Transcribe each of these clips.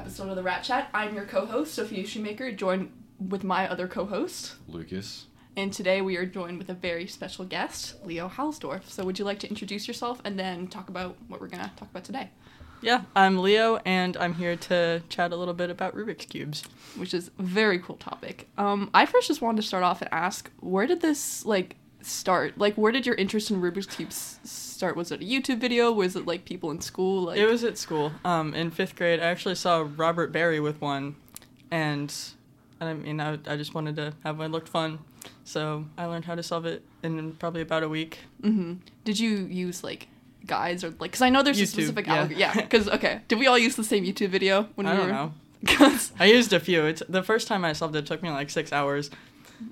episode of the Rat Chat. I'm your co-host Sophia Shoemaker, joined with my other co-host, Lucas. and today we are joined with a very special guest, Leo Halsdorf. So, would you like to introduce yourself and then talk about what we're gonna talk about today, Yeah, I'm Leo, and I'm here to chat a little bit about Rubik's cubes. which is a very cool topic. Um, I first just wanted to start off and ask, where did this like start? Like, where did your interest in Rubik's cubes start? Was it a YouTube video? Was it like people in school? Like, It was at school. Um, in fifth grade, I actually saw Robert Barry with one, and, and I mean, I, I just wanted to have one. It looked fun, so I learned how to solve it in probably about a week. hmm Did you use like guides or like? Because I know there's a specific yeah. algorithm. Yeah. Because okay, did we all use the same YouTube video when I we don't were? know. I used a few. It's the first time I solved it took me like six hours.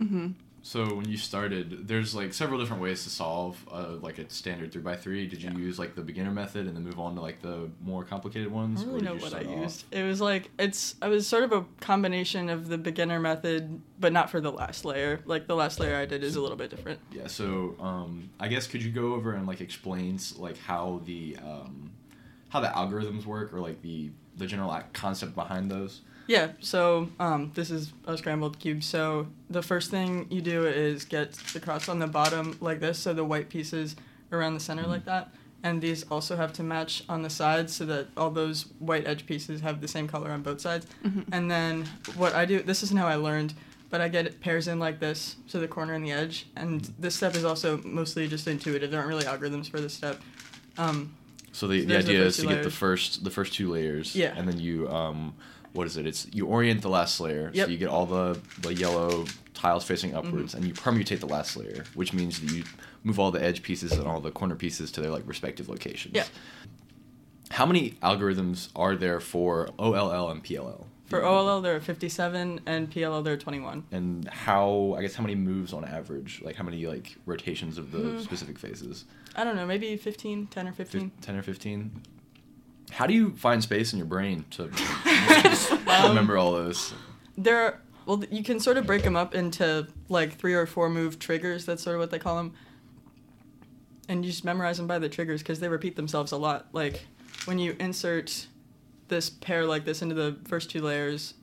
mhm. So when you started, there's like several different ways to solve uh, like a standard three x three. Did you Yeah. use like the beginner method and then move on to like the more complicated ones? I don't really know what I off- used. It was like it's I was sort of a combination of the beginner method, but not for the last layer. Like the last layer I did is a little bit different. Yeah. So um, I guess could you go over and like explain like how the um, how the algorithms work or like the the general concept behind those? Yeah, so um, this is a scrambled cube. So the first thing you do is get the cross on the bottom like this, so the white pieces around the center like that. And these also have to match on the sides so that all those white edge pieces have the same color on both sides. Mhm. And then what I do, this isn't how I learned, but I get it pairs in like this, so the corner and the edge. And this step is also mostly just intuitive. There aren't really algorithms for this step. Um, So the, So the there's the idea is to two get the first the first two layers. Yeah. And then you um, what is it? It's you orient the last layer. Yep. So you get all the the yellow tiles facing upwards, Mm-hmm. and you permutate the last layer, which means that you move all the edge pieces and all the corner pieces to their like respective locations. Yeah. How many algorithms are there for OLL and PLL? for OLL, there are 57, and PLL, there are 21. And how I guess how many moves on average? Like how many like rotations of the Hmm. specific phases? I don't know, maybe 15, 10 or 15. Fif- 10 or 15 how do you find space in your brain to Um, remember all those There are, well, you can sort of break them up into like three or four move triggers. That's sort of what they call them. And you just memorize them by the triggers because they repeat themselves a lot. Like when you insert this pair like this into the first two layers,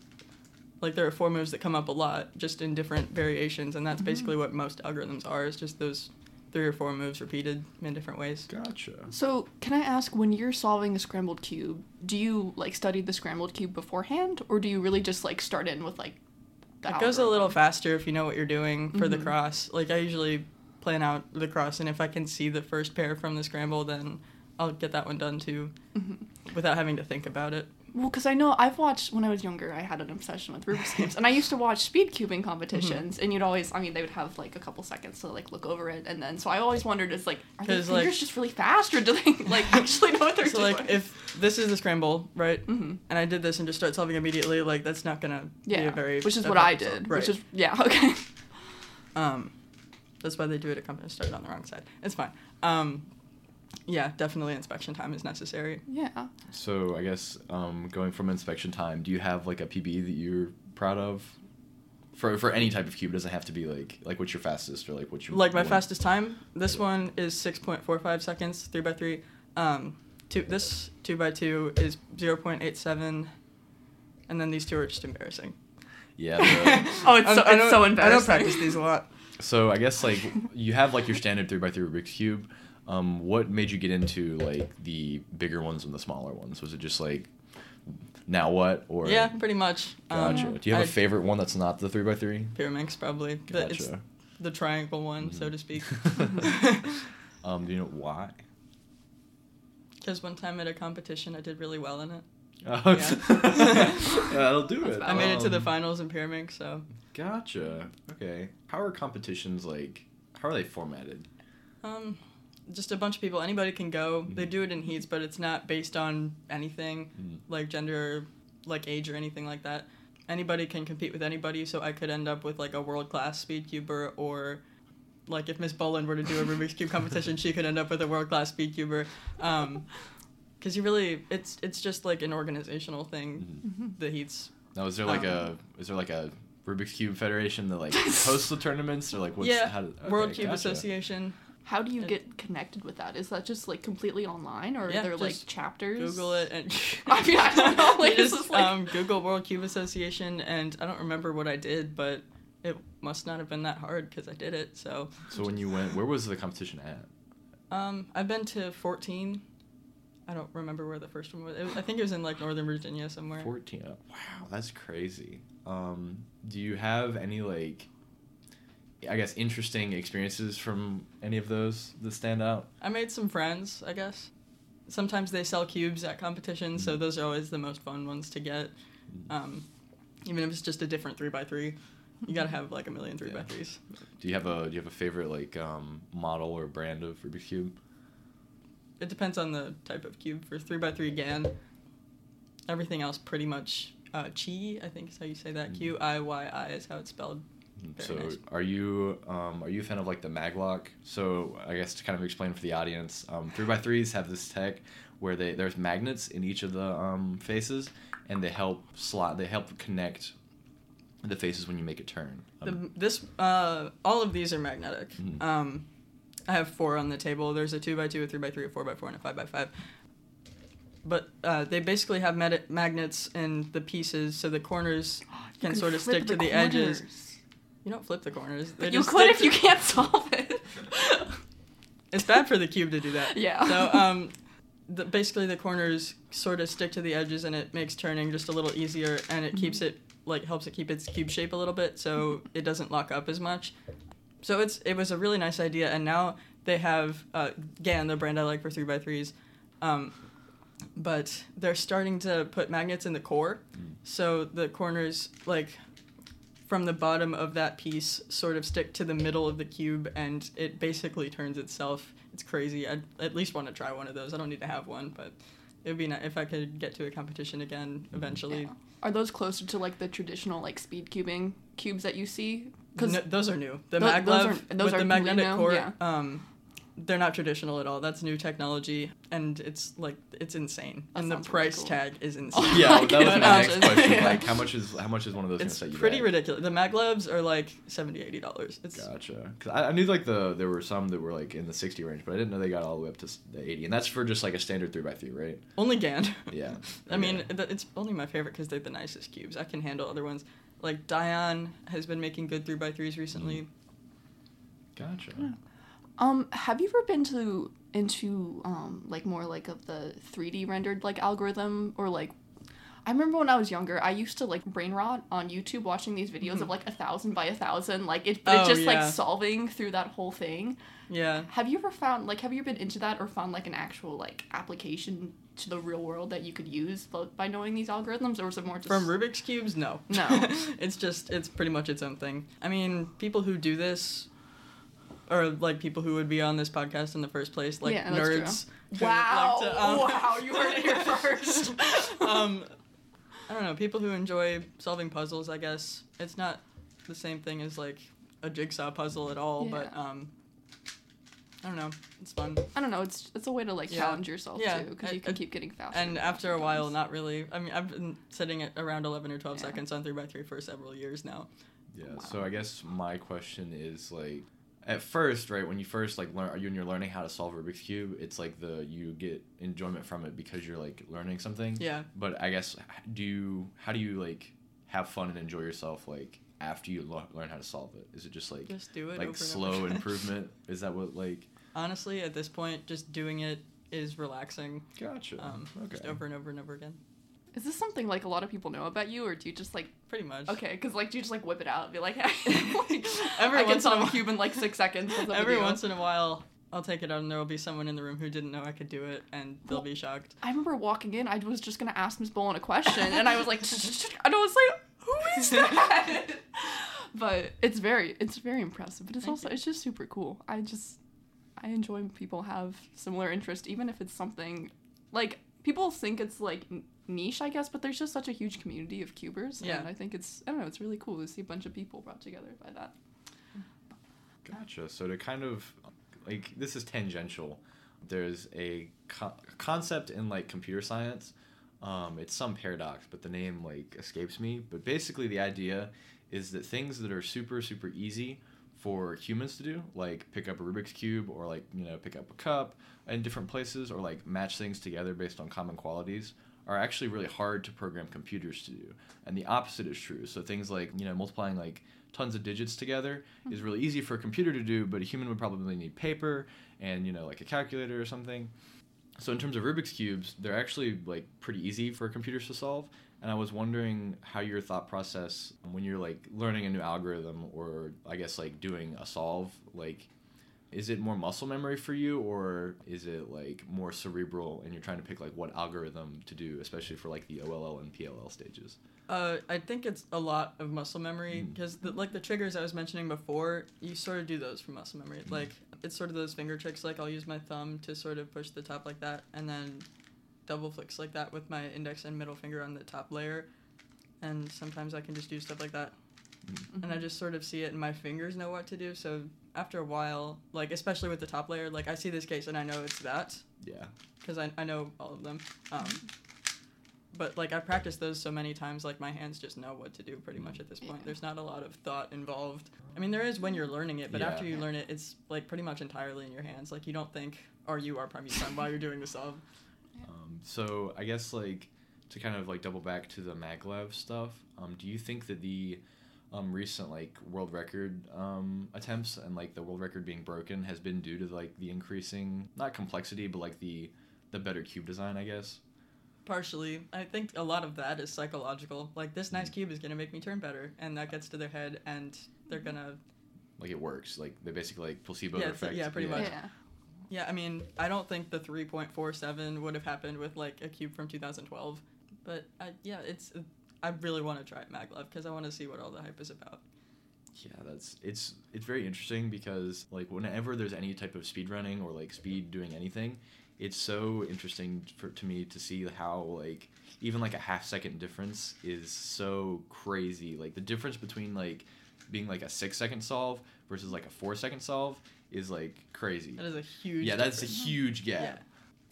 like there are four moves that come up a lot, just in different variations, and that's basically what most algorithms are. Is just those three or four moves repeated in different ways. gotcha So, can I ask when you're solving a scrambled cube, do you like study the scrambled cube beforehand, or do you really just like start in with like? The It goes a little faster if you know what you're doing for the Mhm. cross. Like I usually plan out the cross, and if I can see the first pair from the scramble, then I'll get that one done too, Mhm. without having to think about it. Well, because I know I've watched when I was younger, I had an obsession with Rubik's cubes, and I used to watch speed cubing competitions, Mm-hmm. and you'd always, I mean, they would have like a couple seconds to like look over it, and then so I always wondered, is like, are their 'Cause, fingers like- just really fast, or do they like actually know what they're so doing? So like if this is the scramble, right, hmm and I did this and just start solving immediately, like that's not gonna be a very which is what I did, solve. which is yeah, okay. um, that's why they do it at company started on the wrong side. It's fine. Um, yeah, definitely inspection time is necessary. Yeah. so i guess um, going from inspection time do you have like a pb that you're proud of? For for any type of cube it doesn't have to be like like what's your fastest or like what's your like my one- fastest time this one is 6.45 seconds 3 by 3 um two this 2 by 2 is 0.87 and then these two are just embarrassing. Yeah Oh, it's so I it's don't- so i don't practice these a lot. So i guess like you have like your standard 3x3 rubik's cube um, what made you get into like the bigger ones and the smaller ones was it just like now what or yeah pretty much Gotcha. um, Do you have I- a favorite one that's not the three x three? pyraminx probably The- it's Gotcha. the triangle one so Mhm. to speak um, do you know why? because one time at a competition i did really well in it Oh, Yeah. that'll do That's it. i made it to the Um, finals in pyraminx so Gotcha. Okay. How are competitions like? How are they formatted? Um, just a bunch of people. Anybody can go. They Mhm. do it in heats, but it's not based on anything Mm. like gender, like age or anything like that. Anybody can compete with anybody, so I could end up with like a world class speed cuber, or like if Miss Boland were to do a Rubik's cube competition, she could end up with a world class speed cuber. Um, because you really, it's it's just like an organizational thing. Mhm. The heats. Now, is there like a Um, is there like a Rubik's Cube Federation that like hosts the tournaments or like what's yeah, how do- World Cube gotcha. Association. How do you get connected with that? Is that just like completely online, or Yeah, are there like chapters? Google it and I mean, I don't know, like, You just, just like- um, Google World Cube Association, and I don't remember what I did, but it must not have been that hard because I did it. So, So when you went, where was the competition at? um, I've been to 14. I don't remember where the first one was. It was I think it was in like Northern Virginia somewhere. 14. Oh, Wow, that's crazy. Um, do you have any like I guess interesting experiences from any of those that stand out? I made some friends, I guess. Sometimes they sell cubes at competitions, so Mhm. those are always the most fun ones to get. Um, even if it's just a different three by three, you gotta have like a million three by Yeah. threes. Do you have a do you have a favorite like um, model or brand of Rubik's cube? It depends on the type of cube. For three by three GAN, everything else pretty much uh, Chi, I think is how you say that. Mhm. Q I Y I is how it's spelled. Very so nice. are you um, are you a fan of like the maglock? So I guess to kind of explain for the audience, um, three by threes have this tech where they there's magnets in each of the um, faces, and they help slot they help connect the faces when you make a turn. Um, The, this uh, all of these are magnetic. Mhm. Um, I have four on the table. There's a two by two, a three by three, a four by four, and a five by five. But uh, they basically have med- magnets in the pieces, so the corners can could sort of stick to the the edges. Corners. You don't flip the corners. They But you just could stick if you can't solve it. It's bad for the cube to do that. Yeah. So um, the, basically the corners sort of stick to the edges, and it makes turning just a little easier, and it keeps Mhm. it like helps it keep its cube shape a little bit, so it doesn't lock up as much. So it's it was a really nice idea, and now they have uh, GAN, the brand I like for three x threes, um, but they're starting to put magnets in the core, Mm. so the corners like from the bottom of that piece sort of stick to the middle of the cube and it basically turns itself. It's crazy. I'd at least want to try one of those. I don't need to have one, but it would be nice if I could get to a competition again eventually. Yeah. Are those closer to like the traditional like speed cubing cubes that you see? No, those are new. The those maglev are- those with the magnetic new? core, Yeah. um, they're not traditional at all. That's new technology, and it's like it's insane. That and the sounds really price cool. tag is insane. Yeah, my that was my goodness. next question. Yeah. Like, how much is how much is one of those it's gonna set you pretty back? ridiculous. The maglevs are like 70 dollars. It's Gotcha. Cause I, I knew like the there were some that were like in the sixty range, but I didn't know they got all the way up to the eighty, and that's for just like a standard three x three, right? only GAN. Yeah. I mean, Okay. it's only my favorite because they're the nicest cubes. I can handle other ones. Like Dion has been making good three x threes recently. Mm-hmm. Gotcha. Yeah. Um, have you ever been to into um like more like of the 3D rendered like algorithm or like I remember when I was younger, I used to like brain rot on YouTube watching these videos Mhm. of like a thousand by a thousand, like it, Oh, it just yeah. like solving through that whole thing. Yeah. Have you ever found like have you been into that or found like an actual like application to the real world that you could use by knowing these algorithms, or was it more just From Rubik's cubes, no. No. it's just it's pretty much its own thing. I mean, people who do this are like people who would be on this podcast in the first place, like Yeah, nerds. who Wow! like to, um, wow! You heard it here first. um, I don't know. People who enjoy solving puzzles, I guess it's not the same thing as like a jigsaw puzzle at all, but um, I don't know. It's fun. I don't know. It's it's a way to like Yeah. challenge yourself Yeah, too, because you can I- keep getting faster. And after a while, times. not really. I mean, I've been sitting at around 11 or 12 Yeah. seconds on 3x3 for several years now. Yeah. Wow. So I guess my question is like, at first, right when you first like learn, when you're learning how to solve Rubik's cube, it's like the you get enjoyment from it because you're like learning something. Yeah. But I guess do you how do you like have fun and enjoy yourself like after you lo- learn how to solve it? Is it just like Just do it. like slow improvement? Is that what like? Honestly, at this point, just doing it is relaxing. Gotcha. Um, Just over and over and over again. Is this something like a lot of people know about you, or do you just like Pretty much. okay? Because like do you just like whip it out and be like, like Every I once in a solve while- cube in like six seconds. Every once in a while, I'll take it out, and there will be someone in the room who didn't know I could do it, and they'll Well- be shocked. I remember walking in. I was just gonna ask Miss Bowen a question, and I was like, and I was like, who is that? but it's very, it's very impressive. But it's Thank also, you. it's just super cool. I just, I enjoy when people have similar interest, even if it's something like people think it's like niche, I guess. But there's just such a huge community of cubers, Yeah. and I think it's, I don't know, it's really cool to see a bunch of people brought together by that. Gotcha. So to kind of like this is tangential. There's a co- concept in like computer science. Um, it's some paradox, but the name like escapes me. But basically, the idea is that things that are super super easy for humans to do, like pick up a Rubik's cube or like you know pick up a cup in different places or like match things together based on common qualities, are actually really hard to program computers to do. And the opposite is true. So things like you know multiplying like tons of digits together is really easy for a computer to do, but a human would probably need paper and you know like a calculator or something. So in terms of Rubik's cubes, they're actually like pretty easy for computers to solve. And I was wondering how your thought process when you're like learning a new algorithm or I guess like doing a solve, like is it more muscle memory for you or is it like more cerebral and you're trying to pick like what algorithm to do, especially for like the OLL and PLL stages? Uh, I think it's a lot of muscle memory Mm. because like the triggers I was mentioning before, you sort of do those for muscle memory. Mm. Like it's sort of those finger tricks. Like I'll use my thumb to sort of push the top like that, and then double flicks like that with my index and middle finger on the top layer. And sometimes I can just do stuff like that, Mm. and I just sort of see it, and my fingers know what to do. So after a while, like especially with the top layer, like I see this case and I know it's that Yeah. because I, I know all of them. Um, but like I practiced those so many times, like my hands just know what to do pretty much at this point. Yeah. There's not a lot of thought involved. I mean, there is when you're learning it, but Yeah. after you learn it, it's like pretty much entirely in your hands. Like you don't think, or you are prime time while you're doing the solve. Um, so I guess like to kind of like double back to the maglev stuff. Um, do you think that the um, recent like world record um, attempts and like the world record being broken has been due to like the increasing not complexity but like the the better cube design I guess. Partially, I think a lot of that is psychological. Like this nice cube is gonna make me turn better, and that gets to their head, and they're gonna Like it works. Like they basically like placebo Yeah, effect. yeah, pretty Yeah. much. yeah. Yeah, I mean, I don't think the 3.47 would have happened with like a cube from 2012, but I, yeah, it's I really want to try maglev because I want to see what all the hype is about. Yeah, that's it's it's very interesting because like whenever there's any type of speed running or like speed doing anything, it's so interesting for to me to see how like even like a half second difference is so crazy. Like the difference between like being like a six second solve versus like a four second solve is like crazy. That is a huge. yeah, that's a huge gap. Yeah.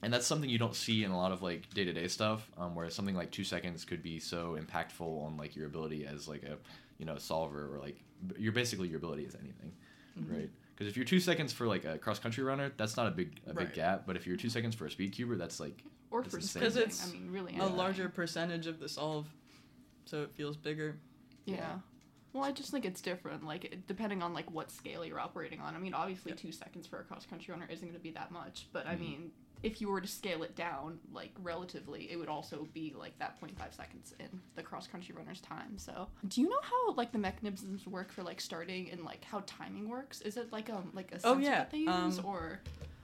And that's something you don't see in a lot of like day to day stuff, um, where something like two seconds could be so impactful on like your ability as like a you know solver or like you're basically your ability as anything, Mhm. right? Because if you're two seconds for like a cross country runner, that's not a big a big gap. But if you're two seconds for a speed cuber, that's like Or It's for insane. Because sprinting. it's I mean, really. a larger percentage of the solve, so it feels bigger. Yeah. Well, I just think it's different, like depending on like what scale you're operating on. I mean, obviously, Yeah. two seconds for a cross country runner isn't going to be that much, but I Mhm. mean, if you were to scale it down, like relatively, it would also be like that 0.5 seconds in the cross country runner's time. So, do you know how like the mechanisms work for like starting and like how timing works? Is it like um like a Oh, sensor yeah, that they use um, or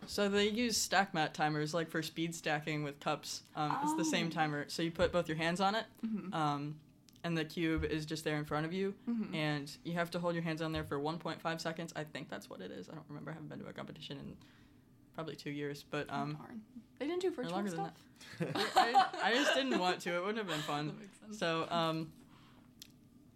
So they use stack mat timers like for speed stacking with cups. Um, It's the same Oh. timer. So you put both your hands on it, Mhm. um, and the cube is just there in front of you, Mhm. and you have to hold your hands on there for 1.5 seconds. I think that's what it is. I don't remember. I haven't been to a competition in probably two years, but um, darn. they didn't do virtual longer than stuff. I, I just didn't want to. It wouldn't have been That fun. So um,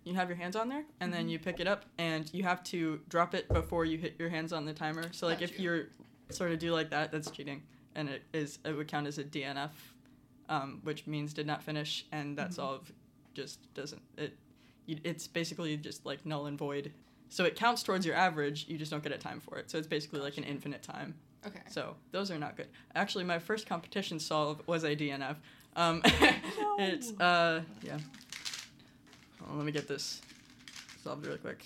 you have your hands on there, and then Mhm. you pick it up, and you have to drop it before you hit your hands on the timer. So like if Gotcha. you're sort of do like that, that's cheating, and it is it would count as a DNF, um, which means did not finish, and that Mhm. solve just doesn't it. It's basically just like null and void. So it counts towards your average. You just don't get a time for it. So it's basically like an infinite time. Okay. So those are not good. Actually, my first competition solve was a DNF. Um, it's uh yeah. On, let me get this solved really quick.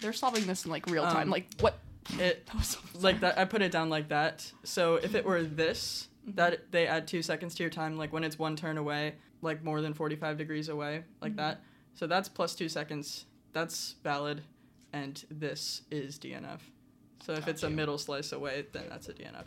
They're solving this in like real time. Um, like what? It so like that. I put it down like that. So if it were this, Mhm. that they add two seconds to your time. Like when it's one turn away, like more than forty-five degrees away, like Mhm. that. So that's plus two seconds. That's valid, and this is DNF. So if it's a middle slice away, then that's a DNF.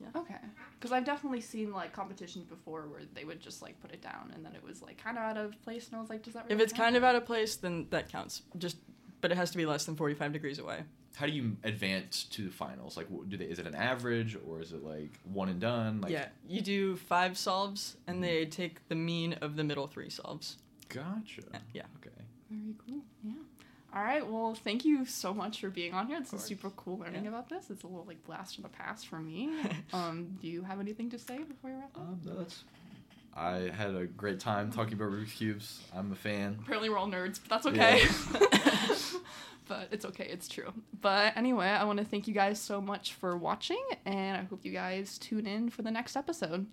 Yeah. Okay. Because I've definitely seen like competitions before where they would just like put it down and then it was like kind of out of place and I was like, does that really If it's count? kind of out of place, then that counts. Just, but it has to be less than forty-five degrees away. How do you advance to the finals? Like, wh- do they? Is it an average or is it like one and done? Like, yeah, you do five solves, and they mm-hmm. take the mean of the middle three solves. Gotcha. Yeah. Okay. Very cool. Yeah. All right. Well, thank you so much for being on here. It's super cool learning Yeah. about this. It's a little like blast from the past for me. um, do you have anything to say before we wrap up? Um, no, that's. I had a great time talking about Rubik's cubes. I'm a fan. Apparently, we're all nerds, but that's okay. but it's okay. It's true. But anyway, I want to thank you guys so much for watching, and I hope you guys tune in for the next episode.